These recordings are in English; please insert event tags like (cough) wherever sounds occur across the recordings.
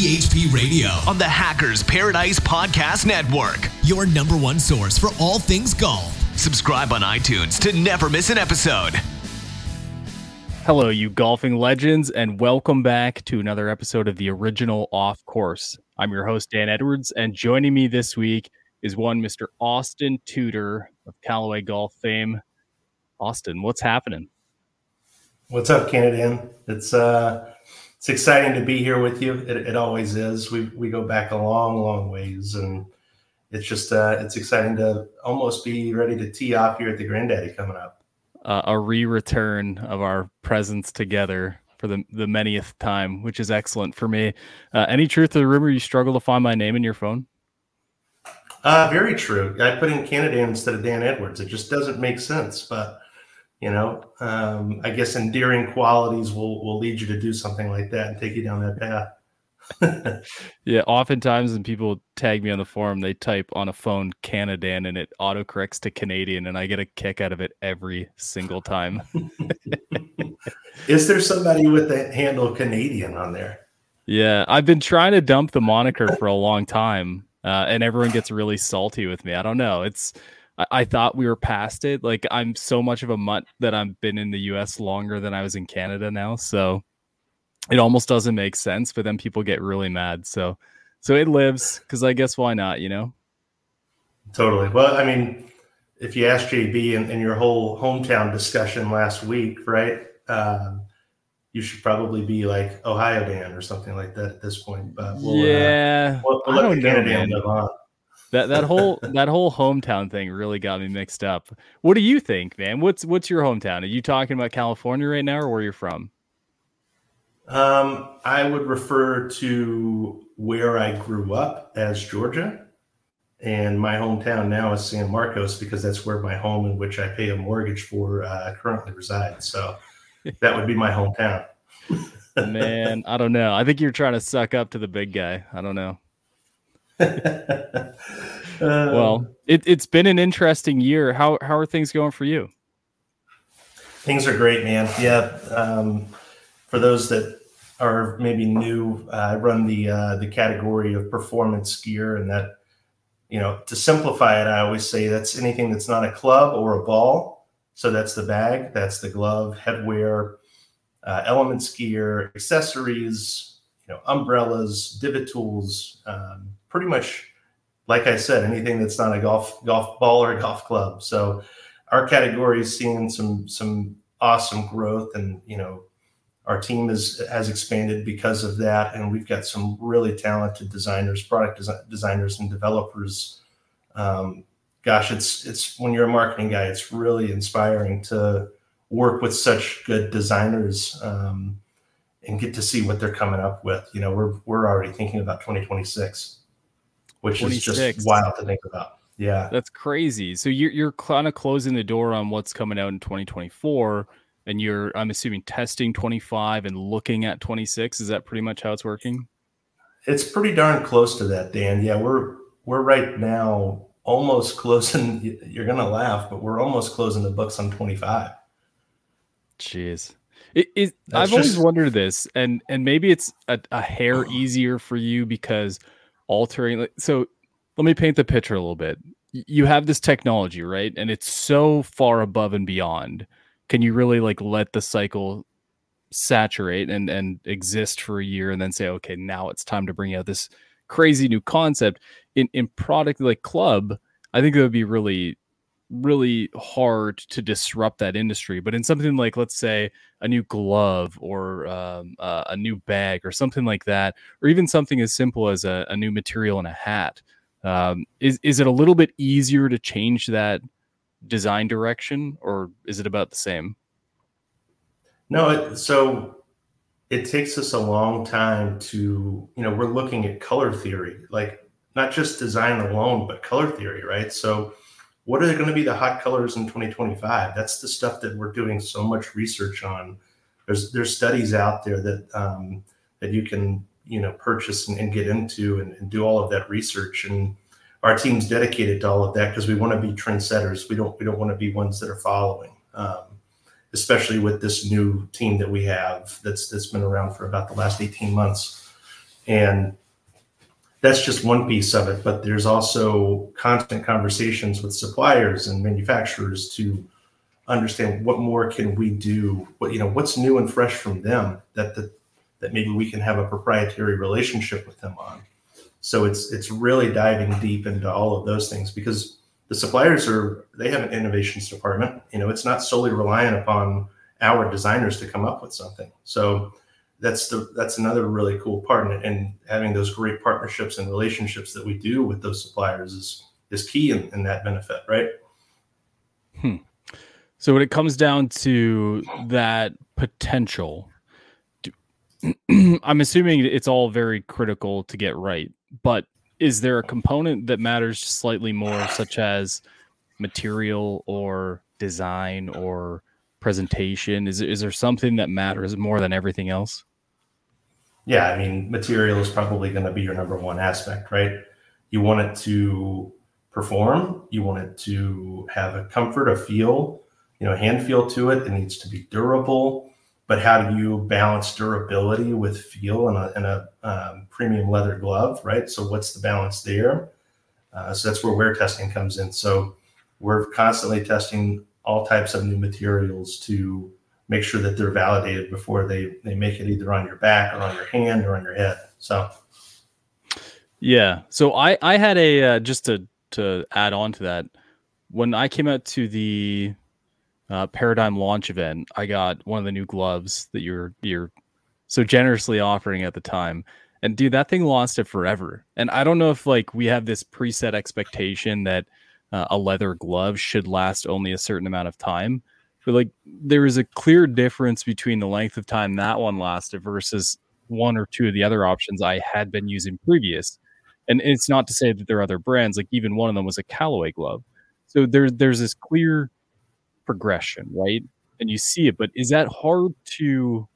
THP Radio on the Hackers Paradise Podcast Network. Your number one source for all things golf. Subscribe on iTunes to never miss an episode. Hello, you golfing legends, and welcome back to another episode of the original Off Course. I'm your host, Dan Edwards, and joining me this week is one Mr. Austin Tudor of Callaway Golf fame. Austin, what's happening? What's up, Canadian? It's uh it's exciting to be here with you. It, it always is. We we go back a long, long ways, and it's just uh, it's exciting to almost be ready to tee off here at the Grandaddy coming up. Uh, a re-return of our presence together for the the manyth time, which is excellent for me. Uh, any truth to the rumor you struggle to find my name in your phone? Uh, very true. I put in Canada instead of Dan Edwards. It just doesn't make sense, but you know um, i guess endearing qualities will will lead you to do something like that and take you down that path. (laughs) Yeah oftentimes when people tag me on the forum they type on a phone canadan and it autocorrects to canadian and i get a kick out of it every single time. (laughs) Is there somebody with the handle canadian on there? Yeah i've been trying to dump the moniker for a long time uh, and everyone gets really salty with me. I don't know. It's I, I thought we were past it. Like I'm so much of a mutt that I've been in the US longer than I was in Canada now. So it almost doesn't make sense, but then people get really mad. So so it lives because I guess why not, you know? Totally. Well, I mean, if you ask JB in, in your whole hometown discussion last week, right? Um, you should probably be like Ohio Dan or something like that at this point. But we'll, uh, yeah, uh, we'll, we'll let the Canadian live on that that whole (laughs) that whole hometown thing really got me mixed up. What do you think, man? What's what's your hometown? Are you talking about California right now, or where you're from? Um, I would refer to where I grew up as Georgia, and my hometown now is San Marcos because that's where my home, in which I pay a mortgage for, uh, currently resides. So (laughs) that would be my hometown. (laughs) man, I don't know. I think you're trying to suck up to the big guy. I don't know. (laughs) well, it, has been an interesting year. How how are things going for you? Things are great, man. Yeah. Um, for those that are maybe new, uh, I run the uh, the category of performance gear, and that you know to simplify it, I always say that's anything that's not a club or a ball. So that's the bag, that's the glove, headwear, uh, elements gear, accessories, you know, umbrellas, divot tools, um, pretty much like I said, anything that's not a golf golf ball or a golf club. So our category is seeing some some awesome growth, and you know our team is has expanded because of that, and we've got some really talented designers, product desi- designers, and developers. Um, gosh, it's it's when you're a marketing guy, it's really inspiring to work with such good designers um, and get to see what they're coming up with. You know, we're we're already thinking about 2026 which 26. is just wild to think about. Yeah, that's crazy. So you're you're kind of closing the door on what's coming out in 2024, and you're I'm assuming testing 25 and looking at 26. Is that pretty much how it's working? It's pretty darn close to that, Dan. Yeah, we're we're right now almost (laughs) closing. You're gonna laugh, but we're almost closing the books on 25. Jeez. It, it, I've just... always wondered this, and and maybe it's a, a hair (gasps) easier for you because altering so let me paint the picture a little bit. You have this technology right? And it's so far above and beyond. Can you really like let the cycle saturate and and exist for a year and then say okay now it's time to bring out this crazy new concept? In in product like club i think it would be really really hard to disrupt that industry. But in something like, let's say, a new glove or um, uh, a new bag or something like that, or even something as simple as a, a new material in a hat, um, is is it a little bit easier to change that design direction, or is it about the same? No, it, so it takes us a long time to, you know, we're looking at color theory, like not just design alone, but color theory, right? So what are they going to be the hot colors in 2025 that's the stuff that we're doing so much research on. There's there's studies out there that um, that you can you know purchase and, and get into and, and, do all of that research. And our team's dedicated to all of that because we want to be trendsetters. We don't we don't want to be ones that are following um, especially with this new team that we have that's that's been around for about the last 18 months. And that's just one piece of it, but there's also constant conversations with suppliers and manufacturers to understand what more can we do, what you know, what's new and fresh from them that the, that maybe we can have a proprietary relationship with them on. So it's it's really diving deep into all of those things because the suppliers are they have an innovations department. You know, it's not solely reliant upon our designers to come up with something. So that's the that's another really cool part and, and having those great partnerships and relationships that we do with those suppliers is is key in, in that benefit right? Hmm. so when it comes down to that potential (clears throat) i'm assuming it's all very critical to get right but is there a component that matters slightly more such as material or design or presentation? Is, is there something that matters more than everything else yeah, I mean, material is probably going to be your number one aspect, right? You want it to perform, you want it to have a comfort, a feel, you know, hand feel to it. It needs to be durable. But how do you balance durability with feel in a, a um, premium leather glove, right? So, what's the balance there? Uh, so, that's where wear testing comes in. So, we're constantly testing all types of new materials to make sure that they're validated before they they make it either on your back or on your hand or on your head. So yeah, so I I had a uh, just to to add on to that when I came out to the uh, Paradigm launch event, I got one of the new gloves that you're you're so generously offering at the time. And dude, that thing lasted forever. And I don't know if like we have this preset expectation that uh, a leather glove should last only a certain amount of time but like there is a clear difference between the length of time that one lasted versus one or two of the other options I had been using previous. And it's not to say that there are other brands, like even one of them was a Callaway glove. So there's there's this clear progression, right? And you see it, but is that hard to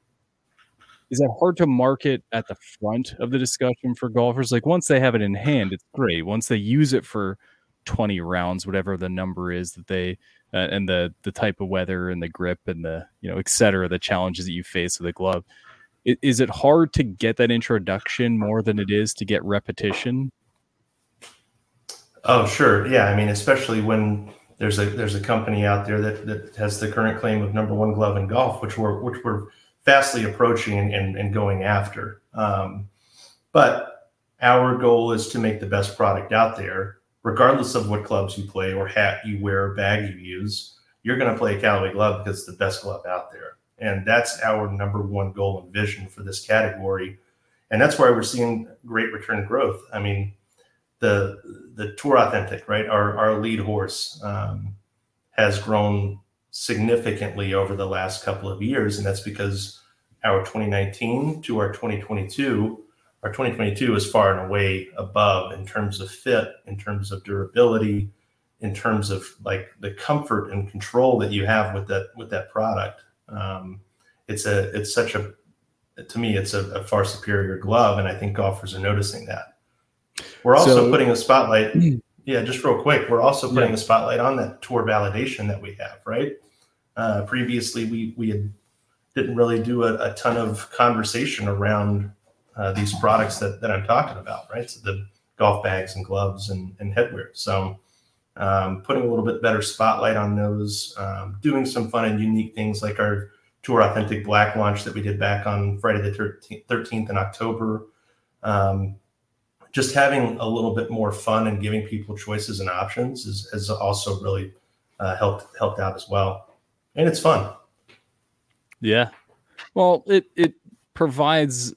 is that hard to market at the front of the discussion for golfers? Like once they have it in hand, it's great. Once they use it for 20 rounds, whatever the number is that they uh, and the the type of weather and the grip and the you know et cetera the challenges that you face with a glove. Is, is it hard to get that introduction more than it is to get repetition? Oh sure. Yeah i mean especially when there's a there's a company out there that, that has the current claim of number one glove in golf which we're which we're fastly approaching and, and going after. Um, but our goal is to make the best product out there regardless of what clubs you play or hat you wear or bag you use, you're going to play a Callaway glove because it's the best glove out there. And that's our number one goal and vision for this category. And that's why we're seeing great return growth. I mean, the the Tour Authentic, right? Our our lead horse um, has grown significantly over the last couple of years, and that's because our 2019 to our 2022 our 2022 is far and away above in terms of fit, in terms of durability, in terms of like the comfort and control that you have with that with that product. Um, it's a it's such a to me it's a, a, far superior glove, and I think golfers are noticing that. We're also so, putting a spotlight. Yeah, just real quick, we're also putting yeah. a spotlight on that tour validation that we have. Right. Uh, previously, we we had, didn't really do a, a ton of conversation around uh, these products that, that I'm talking about, right? So the golf bags and gloves and, and headwear. So um, putting a little bit better spotlight on those, um, doing some fun and unique things like our Tour Authentic Black launch that we did back on Friday the 13th, 13th in October. Um, just having a little bit more fun and giving people choices and options is, has also really uh, helped helped out as well, and it's fun. Yeah, well, it it provides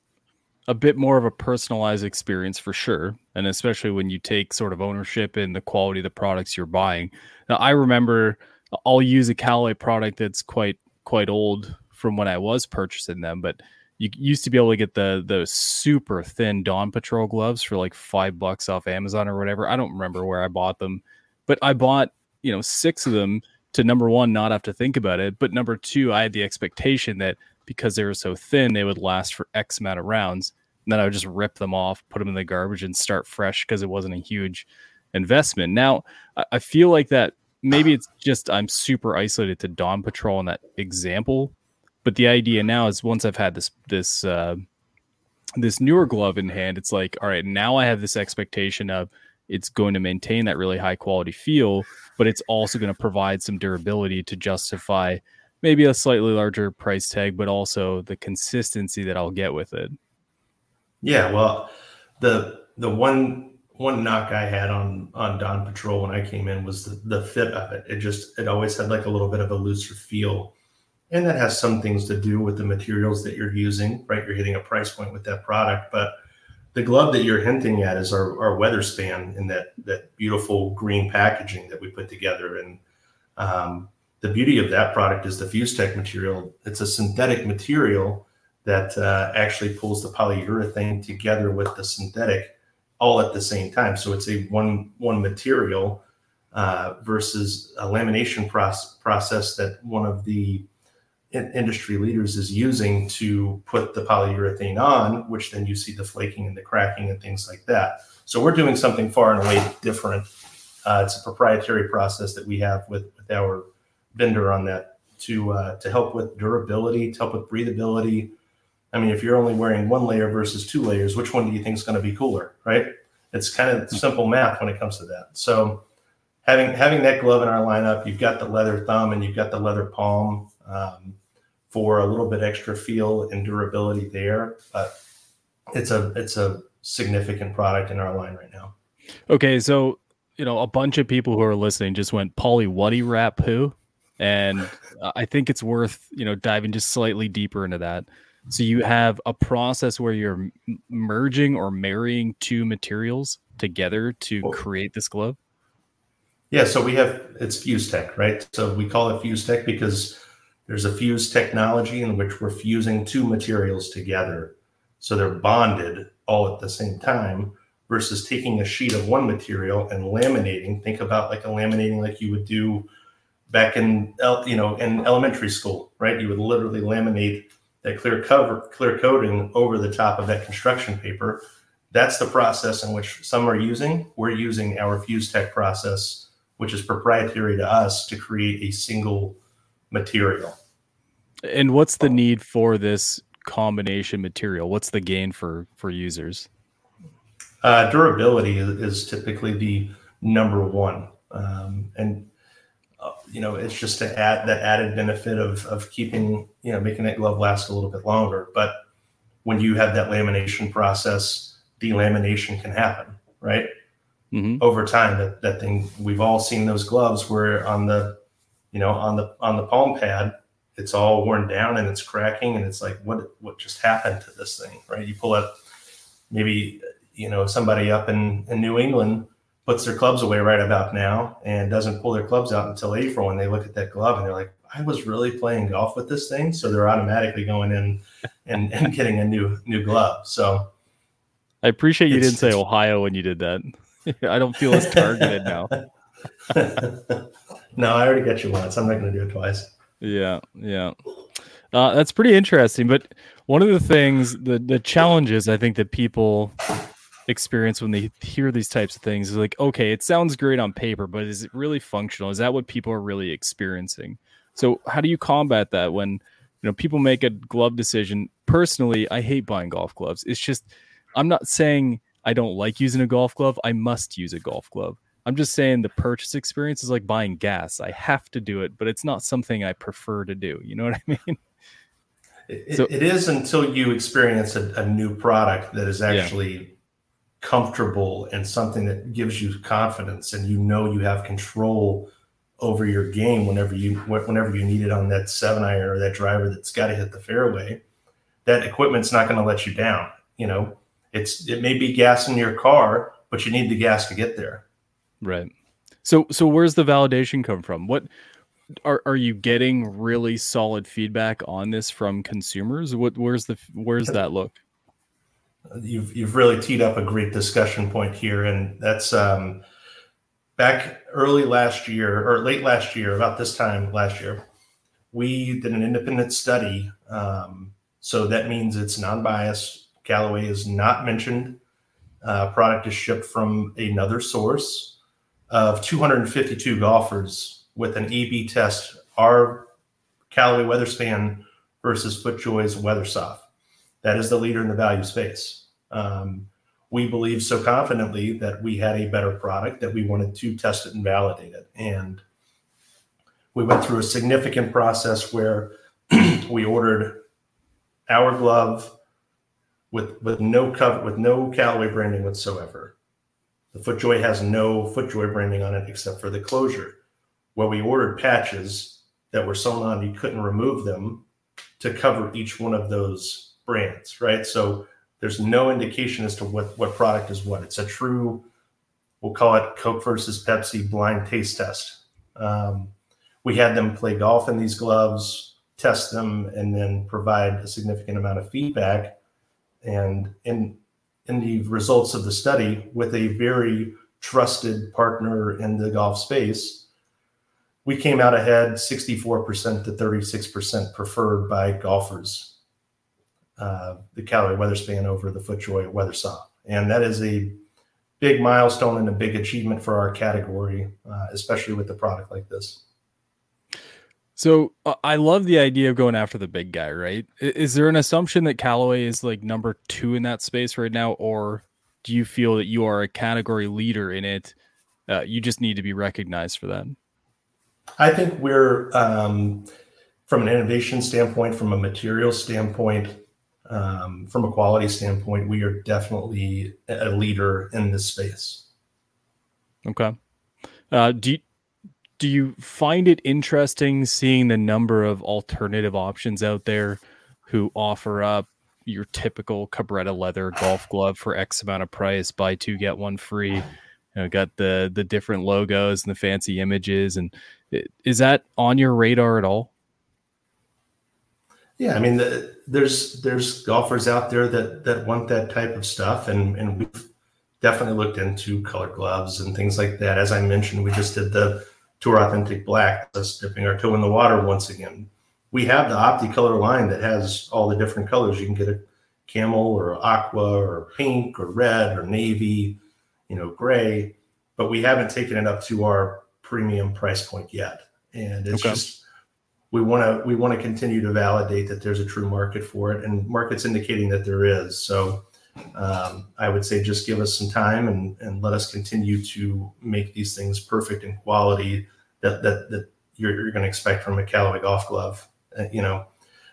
a bit more of a personalized experience for sure. And especially when you take sort of ownership in the quality of the products you're buying. Now, I remember I'll use a Callaway product that's quite quite old from when I was purchasing them, but you used to be able to get the the super thin Dawn Patrol gloves for like five bucks off Amazon or whatever. I don't remember where I bought them, but I bought you know six of them to number one not have to think about it, but number two I had the expectation that because they were so thin they would last for X amount of rounds then I would just rip them off, put them in the garbage, and start fresh because it wasn't a huge investment. Now I feel like that maybe it's just I'm super isolated to Dawn Patrol in that example, but the idea now is once I've had this this uh, this newer glove in hand, it's like, all right, now I have this expectation of it's going to maintain that really high quality feel, but it's also going to provide some durability to justify maybe a slightly larger price tag, but also the consistency that I'll get with it. Yeah, well, the the one one knock I had on on Dawn Patrol when I came in was the, the fit of it. It just it always had like a little bit of a looser feel. And that has some things to do with the materials that you're using, right? You're hitting a price point with that product. But the glove that you're hinting at is our, our WeatherSpan in that that beautiful green packaging that we put together. And um, the beauty of that product is the FuseTech material. It's a synthetic material that uh, actually pulls the polyurethane together with the synthetic all at the same time. So it's a one one material uh, versus a lamination process process that one of the in- industry leaders is using to put the polyurethane on, which then you see the flaking and the cracking and things like that. So we're doing something far and away different. Uh, it's a proprietary process that we have with, with our vendor on that to uh, to help with durability, to help with breathability, I mean, if you're only wearing one layer versus two layers, which one do you think is going to be cooler, right? It's kind of simple math when it comes to that. So having having that glove in our lineup, you've got the leather thumb and you've got the leather palm um, for a little bit extra feel and durability there. But it's a it's a significant product in our line right now. Okay, so you know a bunch of people who are listening just went poly whatty Rap who, and I think it's worth you know diving just slightly deeper into that. So you have a process where you're merging or marrying two materials together to oh. create this glove. Yeah, so we have it's FuseTech, right? So we call it FuseTech because there's a fuse technology in which we're fusing two materials together. So they're bonded all at the same time versus taking a sheet of one material and laminating. Think about like a laminating like you would do back in you know in elementary school, right? You would literally laminate that clear cover, clear coating over the top of that construction paper. That's the process in which some are using. We're using our FuseTech process, which is proprietary to us to create a single material. And what's the need for this combination material? What's the gain for for users? Uh, durability is, typically the number one, um, and you know, it's just to add that added benefit of of keeping, you know, making that glove last a little bit longer. But when you have that lamination process, delamination can happen, right? Mm-hmm. Over time, that that thing we've all seen those gloves where on the, you know, on the on the palm pad, it's all worn down and it's cracking and it's like what what just happened to this thing, right? You pull up maybe you know somebody up in in New England puts their clubs away right about now and doesn't pull their clubs out until April. when they look at that glove and they're like, I was really playing golf with this thing. So they're automatically going in and, and (laughs) getting a new new glove. So I appreciate you didn't say Ohio when you did that. (laughs) I don't feel as targeted now. (laughs) no, I already got you once. I'm not going to do it twice. Yeah, yeah. Uh, that's pretty interesting. But one of the things, the the challenges I think that people experience when they hear these types of things is like, okay, it sounds great on paper, but is it really functional? Is that what people are really experiencing? So how do you combat that when you know people make a glove decision? Personally, I hate buying golf gloves. It's just I'm not saying I don't like using a golf glove. I must use a golf glove. I'm just saying the purchase experience is like buying gas. I have to do it, but it's not something I prefer to do. You know what I (laughs) mean? It, so, it is until you experience a, a new product that is actually yeah comfortable and something that gives you confidence and you know you have control over your game whenever you whenever you need it on that seven iron or that driver that's got to hit the fairway that equipment's not going to let you down you know? It's it may be gas in your car but you need the gas to get there. Right. So so where's the validation come from? What are, are you getting really solid feedback on this from consumers? What where's the where's (laughs) that look you've you've really teed up a great discussion point here, and that's um, back early last year or late last year, about this time last year, we did an independent study. Um, so that means it's non-biased. Callaway is not mentioned. Uh, product is shipped from another source of 252 golfers with an A/B test. Our Callaway WeatherSpan versus FootJoy's WeatherSoft that is the leader in the value space. Um, we believe so confidently that we had a better product that we wanted to test it and validate it. And we went through a significant process where (clears throat) we ordered our glove with with no cover with no Callaway branding whatsoever. The FootJoy has no FootJoy branding on it except for the closure. Where we ordered patches that were sewn on, you couldn't remove them to cover each one of those brands, right? So there's no indication as to what what product is what. It's a true, we'll call it Coke versus Pepsi blind taste test. Um, we had them play golf in these gloves, test them, and then provide a significant amount of feedback. And in in the results of the study, with a very trusted partner in the golf space, we came out ahead 64% to 36% preferred by golfers uh, the Callaway WeatherSpan over the FootJoy WeatherSoft. And that is a big milestone and a big achievement for our category, uh, especially with a product like this. So uh, I love the idea of going after the big guy, right? Is there an assumption that Callaway is like number two in that space right now, or do you feel that you are a category leader in it? Uh, you just need to be recognized for that. I think we're, um, from an innovation standpoint, from a material standpoint, um, from a quality standpoint, we are definitely a leader in this space. Okay. Uh, do you, do you find it interesting seeing the number of alternative options out there who offer up your typical Cabretta leather golf glove for X amount of price, buy two get one free? You know, got the the different logos and the fancy images, and is that on your radar at all? Yeah, I mean, the, there's there's golfers out there that that want that type of stuff, and and we've definitely looked into color gloves and things like that. As I mentioned, we just did the Tour Authentic Black, us dipping our toe in the water once again. We have the OptiColor line that has all the different colors. You can get a camel or aqua or pink or red or navy, you know, gray, but we haven't taken it up to our premium price point yet. And it's okay. just we want to we want to continue to validate that there's a true market for it, and markets indicating that there is. So um, I would say just give us some time and and let us continue to make these things perfect in quality that that that you're, you're going to expect from a Callaway golf glove. Uh, you know,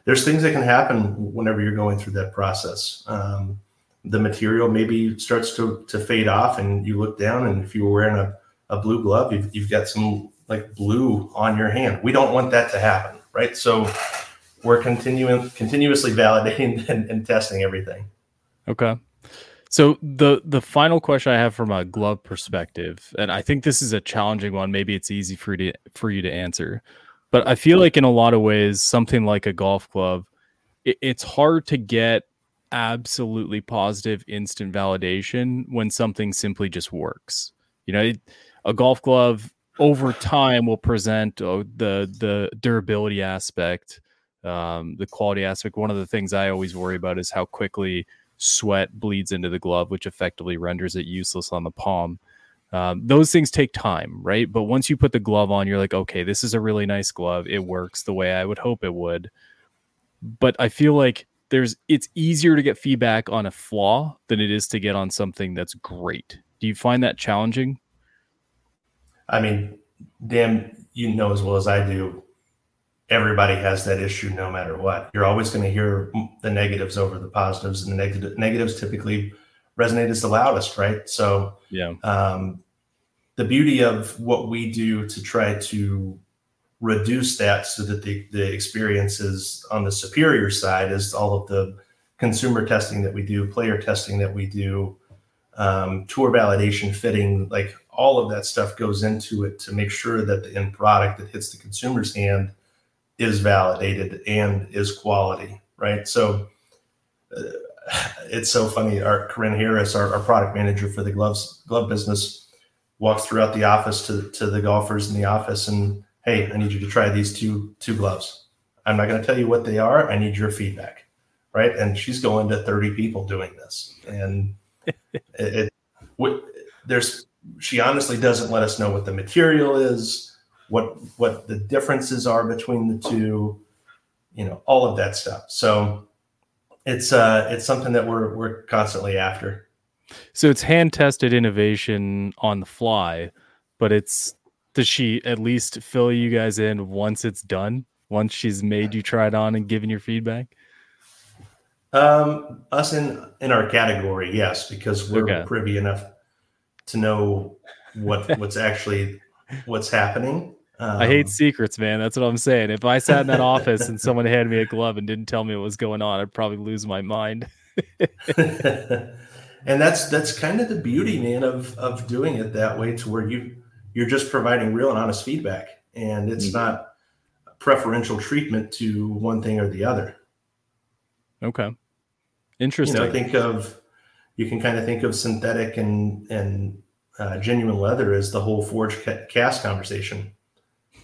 there's things that can happen whenever you're going through that process. Um, the material maybe starts to to fade off, and you look down, and if you were wearing a, a blue glove, you've, you've got some like blue on your hand. We don't want that to happen, right? So we're continuing continuously validating (laughs) and, and testing everything. Okay. So the the final question I have from a glove perspective, and I think this is a challenging one. Maybe it's easy for you to for you to answer, but I feel like in a lot of ways, something like a golf glove, it, it's hard to get absolutely positive instant validation when something simply just works. You know, it, a golf glove over time will present uh, the the durability aspect, um, the quality aspect. One of the things I always worry about is how quickly sweat bleeds into the glove, which effectively renders it useless on the palm. Um, those things take time, right? But once you put the glove on, you're like, okay, this is a really nice glove. It works the way I would hope it would. But I feel like there's it's easier to get feedback on a flaw than it is to get on something that's great. Do you find that challenging? I mean, damn, you know as well as I do, everybody has that issue no matter what. You're always going to hear the negatives over the positives, and the negative, negatives typically resonate as the loudest, right? So, yeah. Um, the beauty of what we do to try to reduce that so that the, the experience is on the superior side is all of the consumer testing that we do, player testing that we do, um, tour validation, fitting, like all of that stuff goes into it to make sure that the end product that hits the consumer's hand is validated and is quality, right? So uh, it's so funny. Our Corinne Harris, our, our, product manager for the gloves glove business, walks throughout the office to, to the golfers in the office and hey, I need you to try these two two gloves. I'm not going to tell you what they are. I need your feedback, right? And she's going to 30 people doing this, and (laughs) it, it, there's she honestly doesn't let us know what the material is, what what the differences are between the two, you know, all of that stuff. So it's uh it's something that we're we're constantly after. So it's hand tested innovation on the fly, but it's does she at least fill you guys in once it's done? Once she's made you try it on and given your feedback? Um, us in in our category, yes, because we're Okay. privy enough to know what what's actually what's happening. Um, I hate secrets, man. That's what I'm saying. If I sat in that (laughs) office and someone handed me a glove and didn't tell me what was going on, I'd probably lose my mind. (laughs) and that's that's kind of the beauty, man, of of doing it that way to where you you're just providing real and honest feedback, and it's Mhm. not preferential treatment to one thing or the other. Okay. You Interesting. know, think of you can kind of think of synthetic and and uh, genuine leather as the whole forge ca- cast conversation.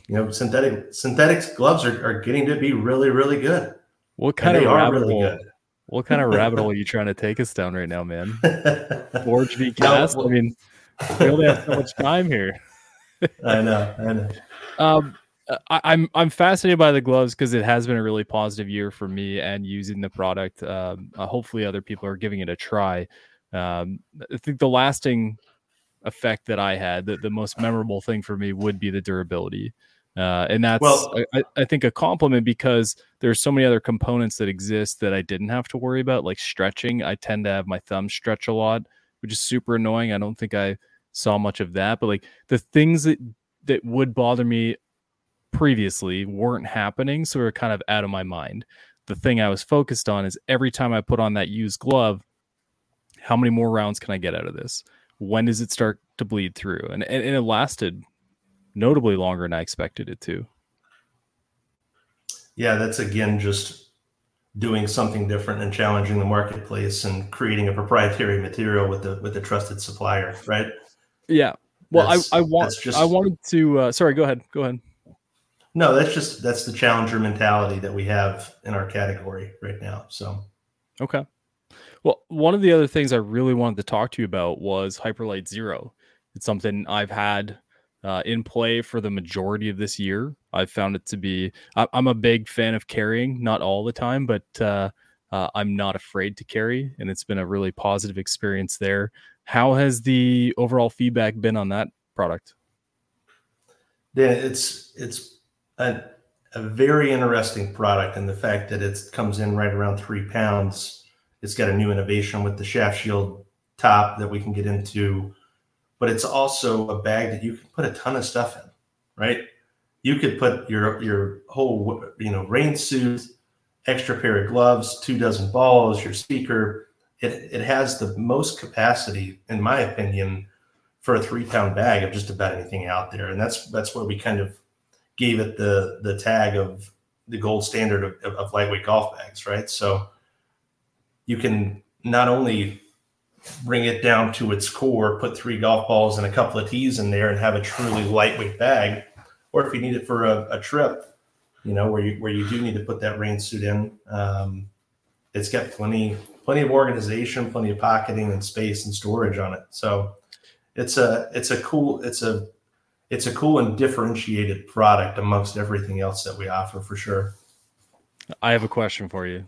You know, synthetic synthetic gloves are, are getting to be really really good. what kind of rabbit really hole? What kind of rabbit hole are you trying to take us down right now, man? Forge v (laughs) No, cast. I mean, we only have so much time here. (laughs) I know, I know. Um, I, I'm I'm fascinated by the gloves because it has been a really positive year for me and using the product. Um, uh, hopefully, other people are giving it a try. Um, I think the lasting effect that I had, the, the most memorable thing for me, would be the durability. Uh, and that's Well- I, I- I think a compliment because there's so many other components that exist that I didn't have to worry about, like stretching. I tend to have my thumb stretch a lot, which is super annoying. I don't think I saw much of that, but like the things that that would bother me previously weren't happening, so were kind of out of my mind. The thing I was focused on is every time I put on that used glove, how many more rounds can I get out of this? When does it start to bleed through? And and, and it lasted notably longer than I expected it to. Yeah, that's again just doing something different and challenging the marketplace and creating a proprietary material with the with the trusted supplier, right? Yeah. Well, I, That's- I want just- I wanted to uh, sorry, go ahead. Go ahead. No, that's just that's the challenger mentality that we have in our category right now. So Okay. Well, one of the other things I really wanted to talk to you about was Hyperlite Zero. It's something I've had uh, in play for the majority of this year. I've found it to be, I, I'm a big fan of carrying, not all the time, but uh, uh, I'm not afraid to carry. And it's been a really positive experience there. How has the overall feedback been on that product? then it's it's a, a very interesting product and the fact that it comes in right around three pounds. It's got a new innovation with the shaft shield top that we can get into, but it's also a bag that you can put a ton of stuff in, right? You could put your your whole you know rain suit, extra pair of gloves, two dozen balls, your speaker. It it has the most capacity, in my opinion, for a three pound bag of just about anything out there, and that's that's where we kind of gave it the the tag of the gold standard of, of, lightweight golf bags, right? So you can not only bring it down to its core, put three golf balls and a couple of tees in there, and have a truly lightweight bag, or if you need it for a, a trip, you know, where you where you do need to put that rain suit in, um, it's got plenty plenty of organization, plenty of pocketing and space and storage on it. So it's a it's a cool it's a it's a cool and differentiated product amongst everything else that we offer for sure. I have a question for you.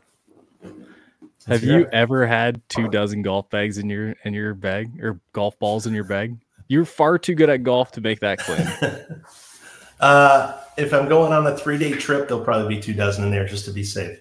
Have you ever had two dozen golf bags in your in your bag or golf balls in your bag? You're far too good at golf to make that claim. (laughs) uh, if I'm going on a three day trip, there'll probably be two dozen in there just to be safe.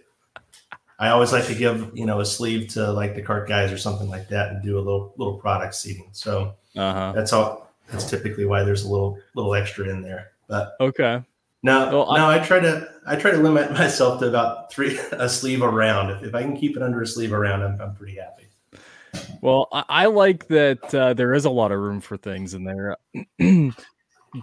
I always like to give you know a sleeve to like the cart guys or something like that and do a little little product seating. So Uh huh. that's all. That's typically why there's a little little extra in there. But Okay. no, Well, I- I try to I try to limit (laughs) myself to about three a sleeve around. If, if I can keep it under a sleeve around, I'm, I'm pretty happy. Well, I, I like that uh, there is a lot of room for things in there (clears throat)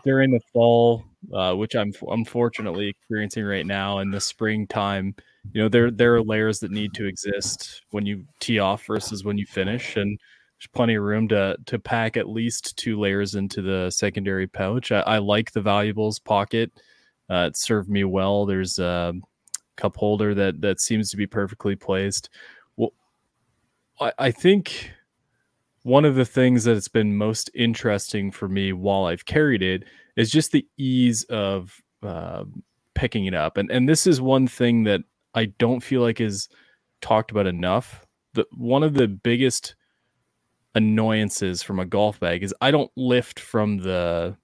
during the fall, uh, which I'm unfortunately experiencing right now. In the springtime, you know, there there are layers that need to exist when you tee off versus when you finish, and there's plenty of room to to pack at least two layers into the secondary pouch. I, I like the valuables pocket; uh, it served me well. There's a cup holder that that seems to be perfectly placed. Well, I, I think one of the things that has been most interesting for me while I've carried it is just the ease of uh, picking it up, and and this is one thing that I don't feel like is talked about enough. The one of the biggest annoyances from a golf bag is I don't lift from the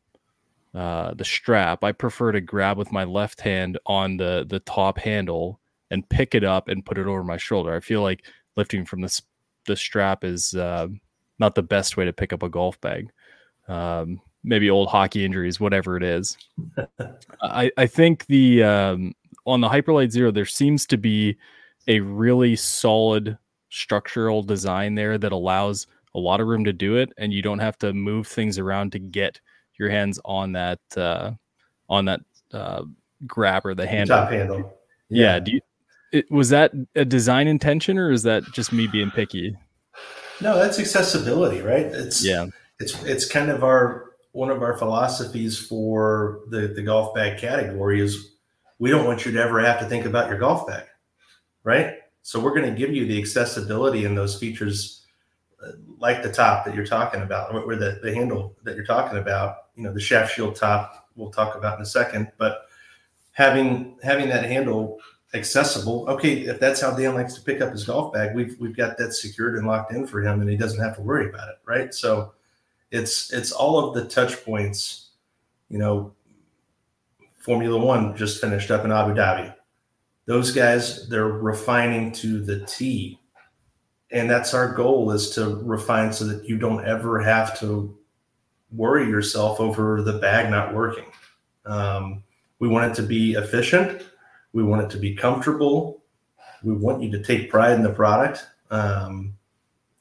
uh, the strap. I prefer to grab with my left hand on the the top handle and pick it up and put it over my shoulder. I feel like lifting from the the strap is uh, not the best way to pick up a golf bag. Um, maybe old hockey injuries, whatever it is. (laughs) I, I think the um, on the Hyperlite Zero there seems to be a really solid structural design there that allows a lot of room to do it, and you don't have to move things around to get your hands on that uh, on that uh, grabber, the handle. Top handle. Yeah. yeah. Do you, it, was that a design intention, or is that just me being picky? No, that's accessibility, right? It's yeah. It's it's kind of our one of our philosophies for the the golf bag category is we don't want you to ever have to think about your golf bag, right? So we're going to give you the accessibility and those features like the top that you're talking about, or the, the handle that you're talking about, you know, the shaft shield top we'll talk about in a second, but having having that handle accessible. Okay, if that's how Dan likes to pick up his golf bag, we've we've got that secured and locked in for him, and he doesn't have to worry about it, right? So it's it's all of the touch points. You know, Formula One just finished up in Abu Dhabi. Those guys, they're refining to the T and that's our goal is to refine so that you don't ever have to worry yourself over the bag not working. Um, we want it to be efficient. We want it to be comfortable. We want you to take pride in the product. Um,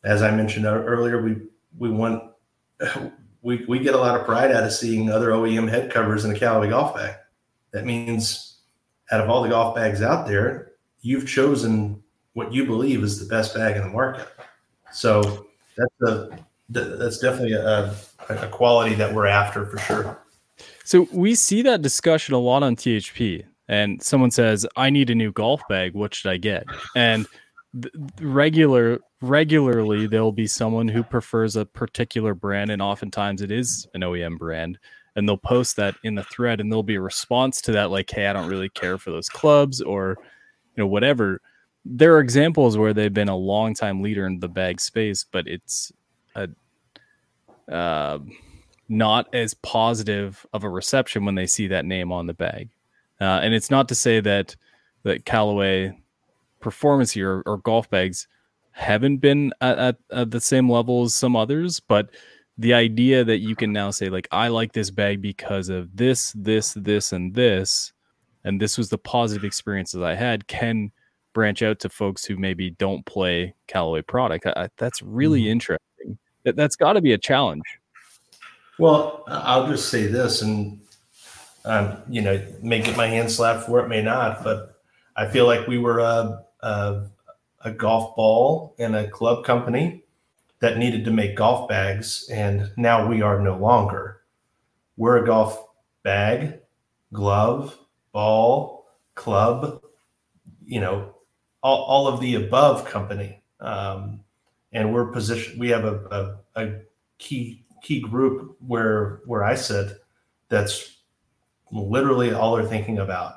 as i mentioned earlier we we want (laughs) we, we get a lot of pride out of seeing other oem head covers in a callaway golf bag. That means out of all the golf bags out there you've chosen what you believe is the best bag in the market. So that's a that's definitely a, a quality that we're after for sure. So we see that discussion a lot on THP, and someone says, "I need a new golf bag. What should I get?" And regular regularly there'll be someone who prefers a particular brand, and oftentimes it is an OEM brand, and they'll post that in the thread, and there'll be a response to that, like, "Hey, I don't really care for those clubs," or you know, whatever there are examples where they've been a long time leader in the bag space, but it's a uh, not as positive of a reception when they see that name on the bag. Uh, and it's not to say that that Callaway performance gear or, or golf bags haven't been at, at, at, the same level as some others, but the idea that you can now say like I like this bag because of this, this, this, and this, and this was the positive experiences I had can branch out to folks who maybe don't play Callaway product. I, that's really mm. interesting. That, that's got to be a challenge. Well, I'll just say this, and um, you know, may get my hand slapped for it, may not, but I feel like we were a, a, a golf ball and a club company that needed to make golf bags, and now we are no longer. We're a golf bag, glove, ball, club, you know, all, all of the above company. Um, and we're positioned, we have a, a, a key key group where where I sit that's literally all they're thinking about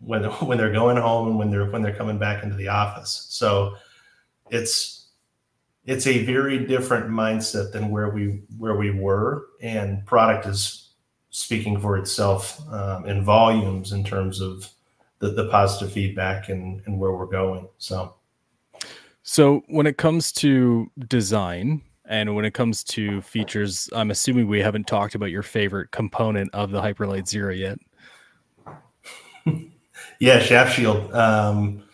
when (laughs) when they're going home and when they're when they're coming back into the office. So it's it's a very different mindset than where we where we were, and product is speaking for itself um, in volumes in terms of the, the positive feedback and, and where we're going. So, so when it comes to design and when it comes to features, I'm assuming we haven't talked about your favorite component of the Hyperlite Zero yet. (laughs) yeah, shaft shield. Um,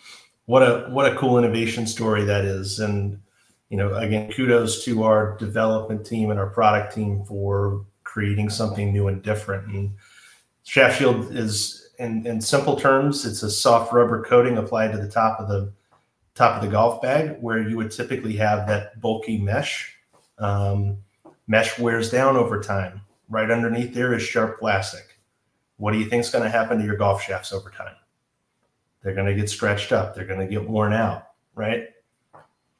what a what a cool innovation story that is, and you know, again, kudos to our development team and our product team for creating something new and different. And shaft shield is in, in simple terms, it's a soft rubber coating applied to the top of the top of the golf bag, where you would typically have that bulky mesh. Um, mesh wears down over time. Right underneath there is sharp plastic. What do you think is going to happen to your golf shafts over time? They're going to get stretched up. They're going to get worn out, right?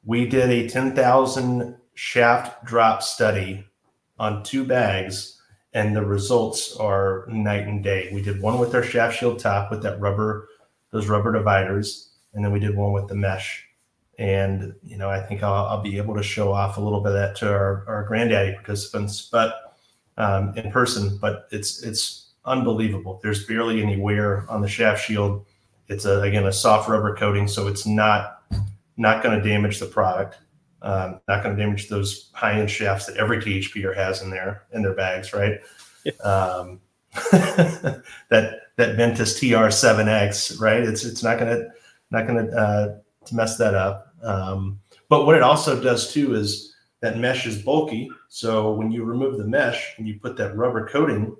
We did a 10,000 shaft drop study on two bags and the results are night and day. We did one with our shaft shield top with that rubber, those rubber dividers, and then we did one with the mesh. and you know I think I'll, I'll, be able to show off a little bit of that to our, our Grandaddy participants, but um, in person. But it's it's unbelievable. There's barely any wear on the shaft shield. It's a, again a soft rubber coating, so it's not not going to damage the product. Um, not going to damage those high end shafts that every THPer has in there in their bags, right? um, (laughs) that that Ventus TR7X, right? It's it's not going to not going to uh, mess that up. Um, but what it also does too is that mesh is bulky. So when you remove the mesh and you put that rubber coating,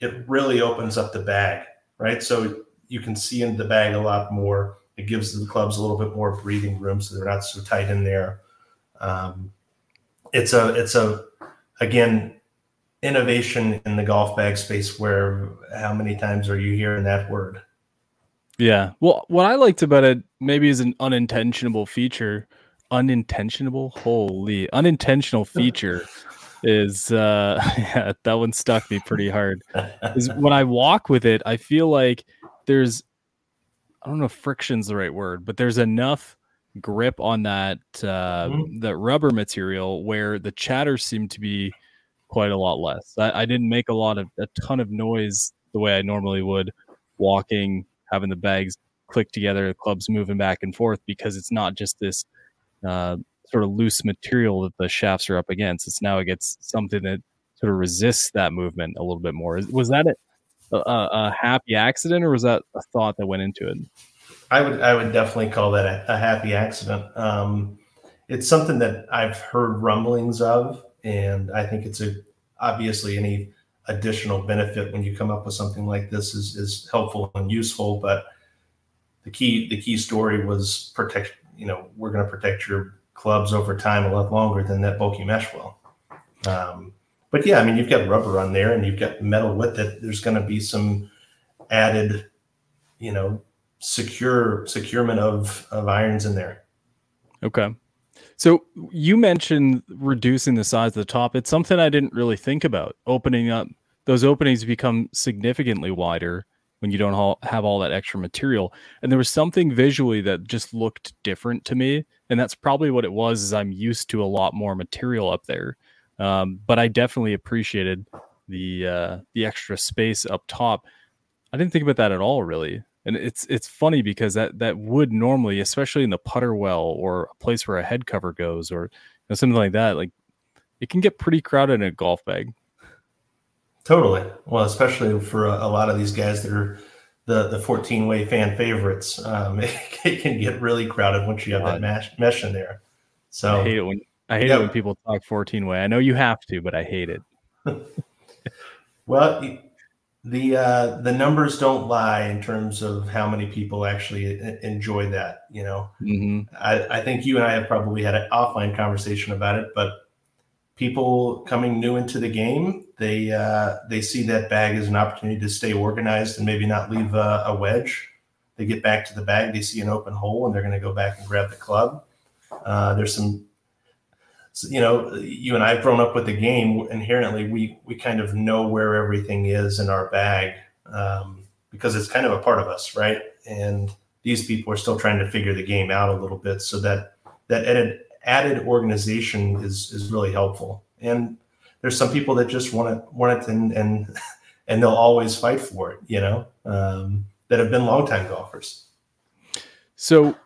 it really opens up the bag, right? So you can see in the bag a lot more. It gives the clubs a little bit more breathing room, so they're not so tight in there. Um, it's a it's a again innovation in the golf bag space. Where how many times are you hearing that word? Yeah. Well, what I liked about it maybe is an unintentional feature. Unintentional, holy, unintentional (laughs) feature is uh (laughs) yeah, that one stuck me pretty hard. Is when I walk with it, I feel like there's I don't know if friction's the right word, but there's enough grip on that uh mm-hmm. that rubber material where the chatter seemed to be quite a lot less. I, I didn't make a lot of a ton of noise the way I normally would walking having the bags click together, the clubs moving back and forth because it's not just this uh, sort of loose material that the shafts are up against. It's now it gets something that sort of resists that movement a little bit more. Was that a, a, a happy accident, or was that a thought that went into it? I would I would definitely call that a, a happy accident. Um, it's something that I've heard rumblings of, and I think it's a obviously any additional benefit when you come up with something like this is, is helpful and useful. But the key the key story was protect. You know, we're going to protect your clubs over time a lot longer than that bulky mesh will. Um, but yeah, I mean, you've got rubber on there and you've got metal with it. There's going to be some added, you know, secure securement of of irons in there. Okay. So you mentioned reducing the size of the top. It's something I didn't really think about. Opening up those openings become significantly wider when you don't have all that extra material. And there was something visually that just looked different to me, and that's probably what it was. Is I'm used to a lot more material up there, um, but I definitely appreciated the uh, the extra space up top. I didn't think about that at all, really and it's it's funny because that that would normally especially in the putter well or a place where a head cover goes or you know, something like that like it can get pretty crowded in a golf bag. Totally. Well especially for a, a lot of these guys that are the the 14 way fan favorites um, it, (laughs) it, can get really crowded once you have that mesh, mesh in there. So i hate it when i hate yeah. it when people talk 14 way i know you have to but i hate it. (laughs) Well the uh, the numbers don't lie in terms of how many people actually enjoy that. You know, mm-hmm. I, I think you and I have probably had an offline conversation about it, but people coming new into the game, they uh, they see that bag as an opportunity to stay organized and maybe not leave a, a wedge. They get back to the bag, they see an open hole, and they're going to go back and grab the club. Uh, there's some you know, you and I have grown up with the game. Inherently, we we kind of know where everything is in our bag um, because it's kind of a part of us, right? And these people are still trying to figure the game out a little bit, so that that added added organization is is really helpful. And there's some people that just want it want it and and (laughs) and they'll always fight for it, you know, um, that have been longtime golfers. So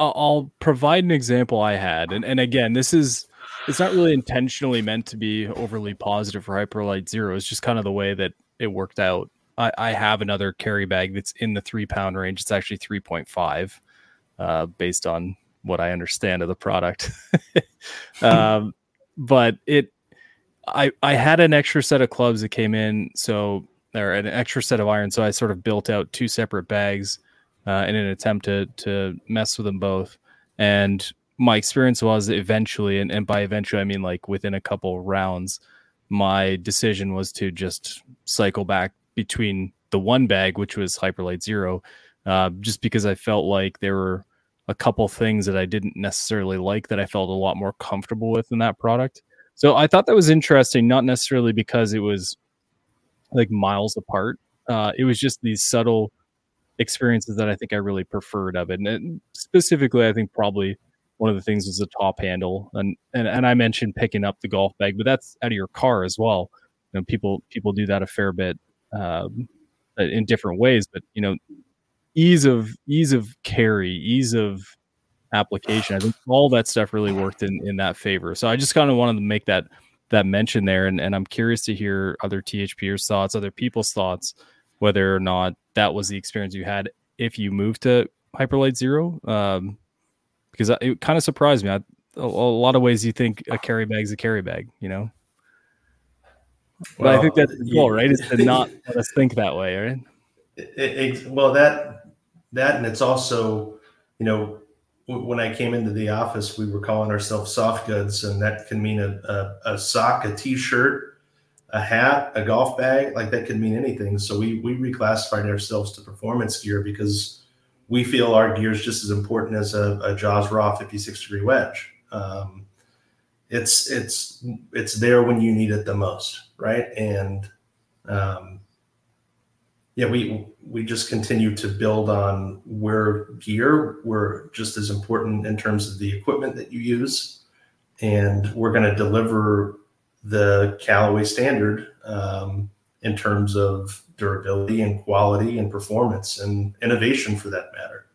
I'll provide an example I had, and and again, this is it's not really intentionally meant to be overly positive for Hyperlite Zero. It's just kind of the way that it worked out. I, I have another carry bag that's in the three pound range. It's actually three point five, uh, based on what I understand of the product. (laughs) um, but it, I I had an extra set of clubs that came in, so or an extra set of irons. So I sort of built out two separate bags uh, in an attempt to to mess with them both. And my experience was eventually, and, and by eventually I mean like within a couple rounds, my decision was to just cycle back between the one bag, which was Hyperlite Zero, uh, just because I felt like there were a couple things that I didn't necessarily like that I felt a lot more comfortable with in that product. So I thought that was interesting, not necessarily because it was like miles apart. Uh, it was just these subtle experiences that I think I really preferred of it. And specifically, I think probably one of the things was the top handle, and and and I mentioned picking up the golf bag, but that's out of your car as well. You know, people people do that a fair bit um, in different ways, but you know, ease of ease of carry, ease of application. I think all that stuff really worked in in that favor. So I just kind of wanted to make that that mention there, and and I'm curious to hear other THPers thoughts, other people's thoughts, whether or not that was the experience you had if you moved to Hyperlite Zero. Um, because it kind of surprised me. I, a, a, lot of ways you think a carry bag is a carry bag, you know. But well, I think that's the goal, right? Is to not (laughs) let us think that way, right? It, it, well, that that and it's also, you know, when I came into the office, we were calling ourselves soft goods, and that can mean a, a, a sock, a t-shirt, a hat, a golf bag, like that could mean anything. So we we reclassified ourselves to performance gear because we feel our gear is just as important as a, a Jaws Raw 56 degree wedge. Um, it's it's it's there when you need it the most, right? And um, yeah, we we just continue to build on where gear we're just as important in terms of the equipment that you use, and we're going to deliver the Callaway standard um, in terms of durability and quality and performance and innovation for that matter.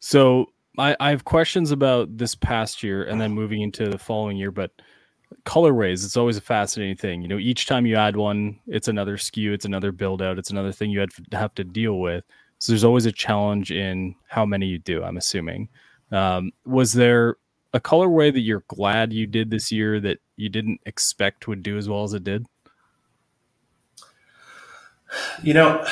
So I, I have questions about this past year and then moving into the following year, but colorways, it's always a fascinating thing. You know, each time you add one, it's another SKU it's another build out, it's another thing you had to have to deal with. So there's always a challenge in how many you do, I'm assuming. Um, was there a colorway that you're glad you did this year that you didn't expect would do as well as it did? You know,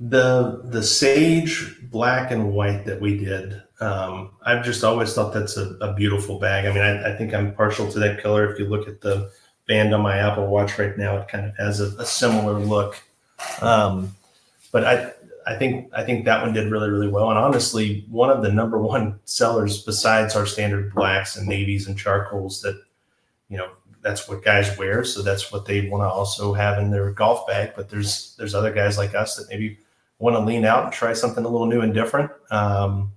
the the sage black and white that we did, um, I've just always thought that's a, a beautiful bag. I mean, I, I, think I'm partial to that color. If you look at the band on my Apple Watch right now, it kind of has a, a similar look. Um, but I I think I think that one did really really well. And honestly, one of the number one sellers besides our standard blacks and navies and charcoals that you know that's what guys wear, so that's what they want to also have in their golf bag. But there's there's other guys like us that maybe want to lean out and try something a little new and different. Um,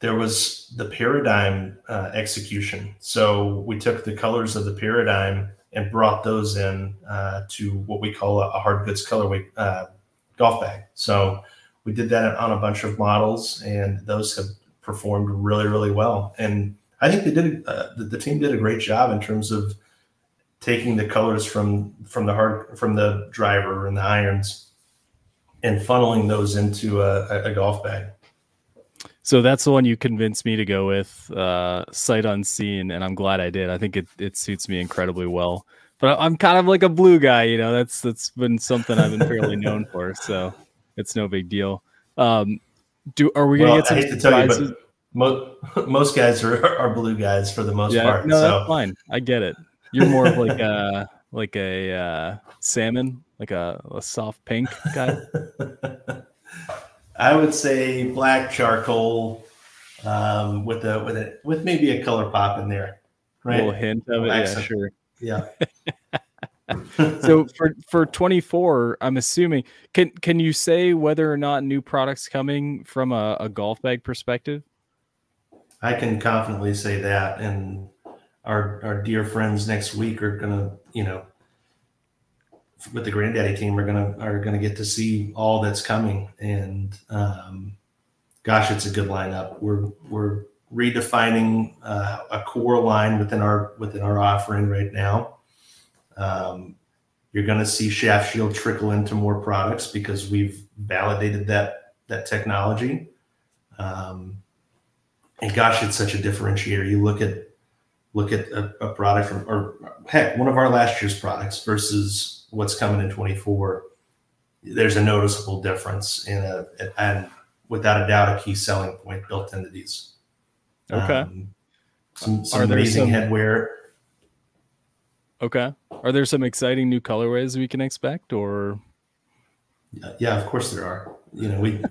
there was the Paradym uh, execution. So we took the colors of the Paradym and brought those in uh, to what we call a, a hard goods colorway uh, golf bag. So we did that on a bunch of models, and those have performed really, really well. And I think they did. Uh, the, the, team did a great job in terms of taking the colors from from the hard from the driver and the irons, and funneling those into a, a golf bag. So that's the one you convinced me to go with, uh, sight unseen, and I'm glad I did. I think it it suits me incredibly well. But I'm kind of like a blue guy, you know. That's that's been something I've been fairly known for, so it's no big deal. Um, do are we gonna well, get some surprises? most (laughs) most guys are, (laughs) are blue guys for the most yeah, part. No, so. that's fine. I get it. You're more of like a (laughs) like a uh, salmon, like a, a soft pink guy. I would say black charcoal um, with a with a with maybe a color pop in there. Right? A little hint of it. Yeah, sure. Yeah. (laughs) so for for 24 i'm assuming can can you say whether or not new products coming from a, a golf bag perspective I can confidently say that. And our our dear friends next week are gonna, you know, with the Grandaddy team are gonna are gonna get to see all that's coming. And um, gosh, it's a good lineup. We're we're redefining uh, a core line within our within our offering right now. Um, you're going to see shaft shield trickle into more products because we've validated that that technology. Um, and gosh, it's such a differentiator. You look at look at a, product from, or heck, one of our last year's products versus what's coming in 24. There's a noticeable difference in a, and without a doubt, a key selling point built into these. Okay. Um, some, some amazing headwear. Okay. Are there some exciting new colorways we can expect, or? Yeah, of course there are. You know, we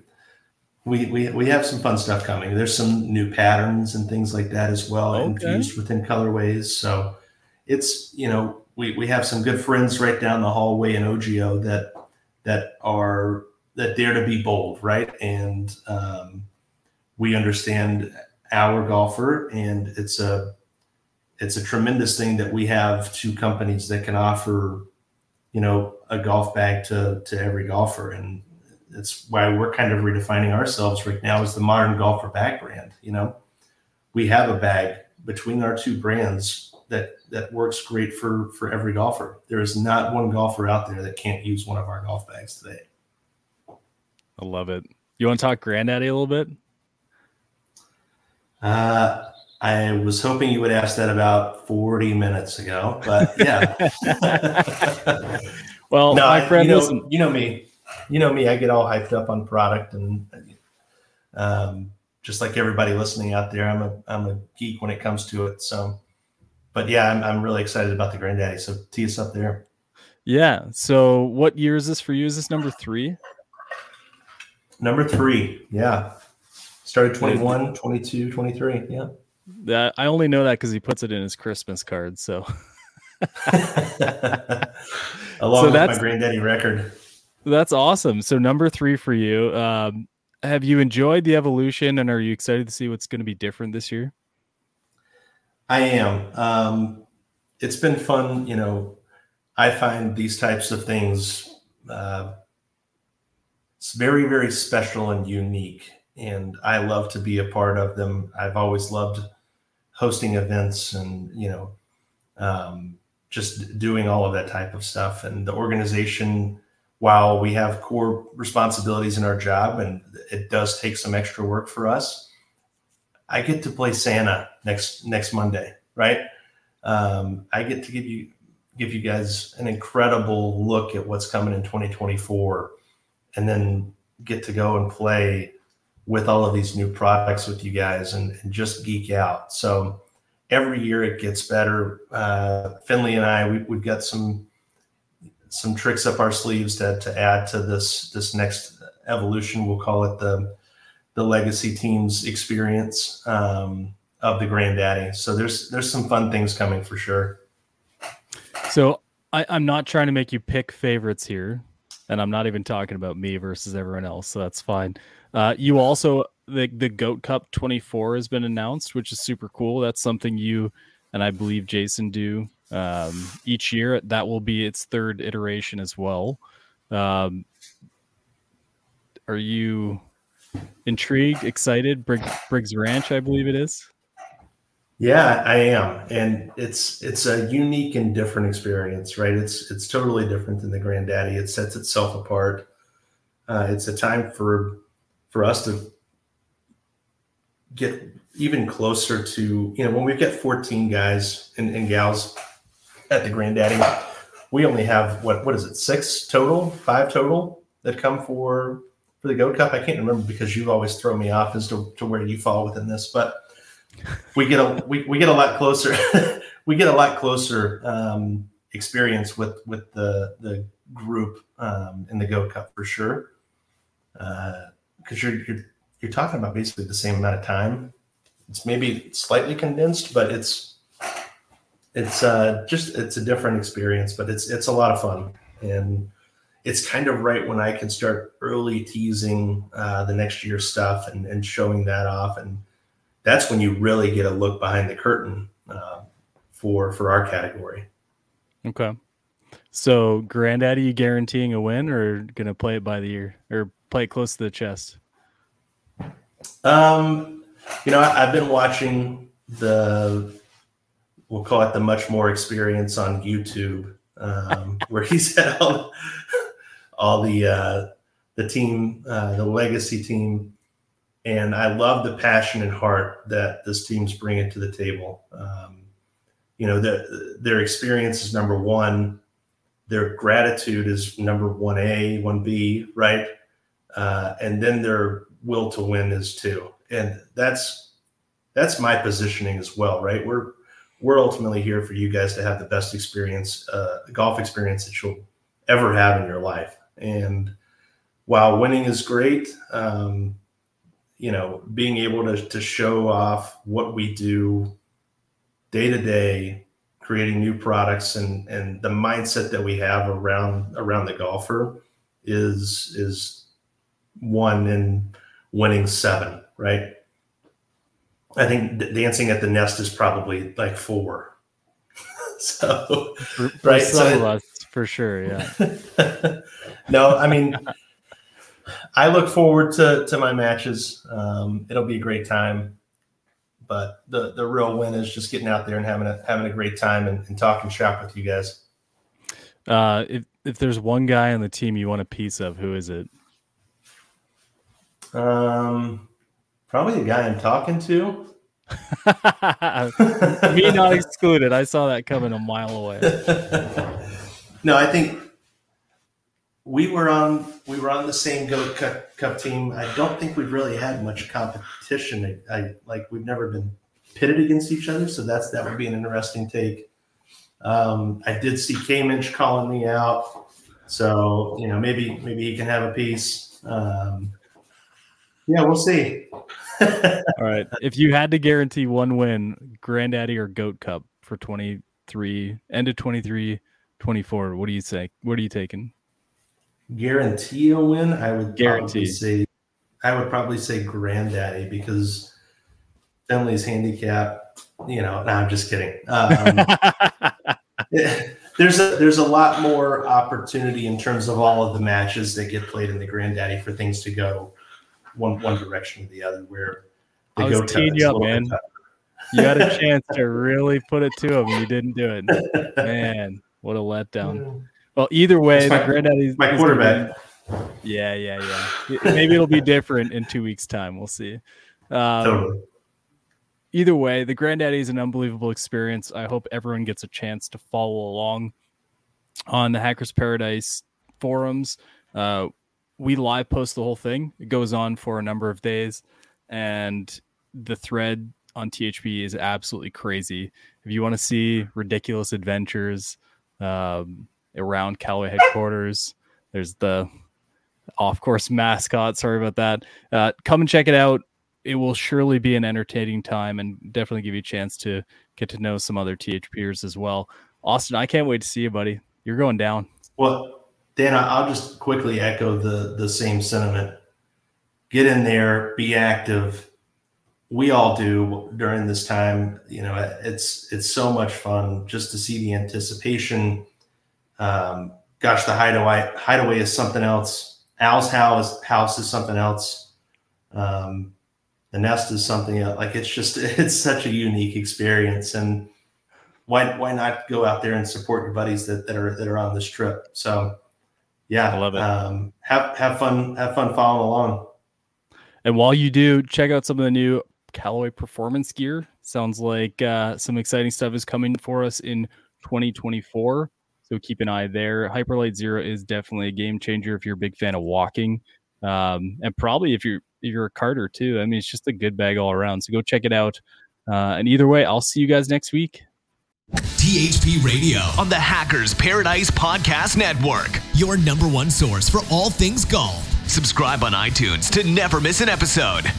we, we we have some fun stuff coming. There's some new patterns and things like that as well okay. infused within colorways. So it's you know we we have some good friends right down the hallway in OGIO that that are that dare to be bold, right? And um, we understand our golfer, and it's a it's a tremendous thing that we have two companies that can offer, you know, a golf bag to to every golfer, and that's why we're kind of redefining ourselves right now as the modern golfer bag brand. You know, we have a bag between our two brands that that works great for for every golfer. There is not one golfer out there that can't use one of our golf bags today. I love it. You want to talk Grandaddy a little bit? Uh, I was hoping you would ask that about 40 minutes ago, but yeah. (laughs) well, no, my friend, you know, listen. you know me, you know me, I get all hyped up on product and, um, just like everybody listening out there, I'm a, I'm a geek when it comes to it. So, but yeah, I'm, I'm really excited about the Grandaddy. So tee us up there. Yeah. So what year is this for you? Is this number three? Number three. Yeah. Started 21, 22, 23. Yeah. That I only know that because he puts it in his Christmas card. So, (laughs) (laughs) along so with my Grandaddy record. That's awesome. So number three for you. Um, have you enjoyed the evolution, and are you excited to see what's going to be different this year? I am. Um, it's been fun. You know, I find these types of things uh, it's very, very special and unique and I love to be a part of them. I've always loved hosting events and you know um, just doing all of that type of stuff. And the organization, while we have core responsibilities in our job, and it does take some extra work for us, I get to play Santa next next Monday, right? Um, I get to give you give you guys an incredible look at what's coming in 2024, and then get to go and play with all of these new products with you guys and, and just geek out. So every year it gets better. Uh, Finley and I, we, we've got some some tricks up our sleeves to, to add to this this next evolution. We'll call it the the legacy teams experience um, of the Grandaddy. So there's there's some fun things coming for sure. So I, I'm not trying to make you pick favorites here, and I'm not even talking about me versus everyone else. So that's fine. Uh, you also the the GOAT Cup 24 has been announced, which is super cool. That's something you and I believe Jason do um, each year. That will be its third iteration as well. Um, are you intrigued, excited? Brig, Briggs Ranch, I believe it is. Yeah, I am, and it's it's a unique and different experience, right? It's it's totally different than the Grandaddy. It sets itself apart. Uh, it's a time for for us to get even closer to, you know, when we get 14 guys and, and gals at the Grandaddy, we only have what what is it, six total, five total that come for for the GOAT Cup. I can't remember because you always throw me off as to, to where you fall within this, but we get a we, we get a lot closer. (laughs) we get a lot closer um, experience with with the the group um, in the GOAT Cup for sure. Uh, because you're, you're you're talking about basically the same amount of time. It's maybe slightly condensed, but it's it's uh, just it's a different experience, but it's it's a lot of fun, and it's kind of right when I can start early teasing uh, the next year stuff and, and showing that off, and that's when you really get a look behind the curtain uh, for for our category. Okay, so Grandaddy, you guaranteeing a win, or gonna play it by the ear, or play close to the chest? Um, you know, I, have been watching the we'll call it the much more experience on YouTube, um, (laughs) where he's had all, all the uh, the team, uh, the legacy team, and I love the passion and heart that this team's bringing to the table. Um, you know, the, their experience is number one. Their gratitude is number one A, one B, right? Uh, and then their will to win is too. And that's that's my positioning as well, right? We're we're ultimately here for you guys to have the best experience, uh, golf experience that you'll ever have in your life. And while winning is great, um, you know, being able to to show off what we do day to day, creating new products and and the mindset that we have around around the golfer is is one and winning seven, right? I think dancing at the nest is probably like four. (laughs) so, for, for right, some so of us, for sure, yeah. (laughs) no, I mean, I look forward to to my matches. Um, it'll be a great time, but the the real win is just getting out there and having a having a great time and, and talking shop with you guys. Uh, if if there's one guy on the team you want a piece of, who is it? Um, probably the guy I'm talking to. (laughs) Me not excluded. I saw that coming a mile away. (laughs) no, I think we were on we were on the same GOAT Cup, Cup team. I don't think we've really had much competition. I, I like we've never been pitted against each other, so that's that would be an interesting take. Um, I did see K calling me out, so you know maybe maybe he can have a piece. Um, yeah, we'll see. (laughs) All right. If you had to guarantee one win, Grandaddy or GOAT Cup for 23, end of 23, 24, what do you say? What are you taking? Guarantee a win? I would guarantee say I would probably say Grandaddy because Finley's handicap, you know, no, I'm just kidding. Um, (laughs) there's a there's a lot more opportunity in terms of all of the matches that get played in the Granddaddy for things to go one one direction or the other. Where I was teeing you up, man. You had a (laughs) chance to really put it to him, and you didn't do it. Man, what a letdown. Well, either way, my, the Grandaddy's my quarterback. yeah, yeah, yeah. Maybe it'll be different in two weeks' time. We'll see. Um, totally. Either way, the Grandaddy is an unbelievable experience. I hope everyone gets a chance to follow along on the Hackers Paradise forums. Uh, we live post the whole thing. It goes on for a number of days, and the thread on THP is absolutely crazy. If you want to see ridiculous adventures um, around Callaway headquarters, there's the off course mascot. Sorry about that. Uh, come and check it out. It will surely be an entertaining time and definitely give you a chance to get to know some other THPers as well. Austin, I can't wait to see you, buddy. You're going down. Well, Dan, I'll just quickly echo the the same sentiment. Get in there, be active. We all do during this time. You know, it's it's so much fun just to see the anticipation. Um, gosh, the hideaway hideaway is something else. Al's house house is something else. Um, the nest is something else. like it's just (laughs) it's such a unique experience and why why not go out there and support your buddies that, that are that are on this trip so yeah, I love it. Um, have have fun, have fun following along. And while you do, check out some of the new Callaway performance gear. Sounds like uh, some exciting stuff is coming for us in 2024. So keep an eye there. Hyperlite Zero is definitely a game changer if you're a big fan of walking, um, and probably if you're if you're a carter too. I mean, it's just a good bag all around. So go check it out. Uh, and either way, I'll see you guys next week. THP Radio on the Hackers Paradise Podcast Network. Your number one source for all things golf. Subscribe on iTunes to never miss an episode.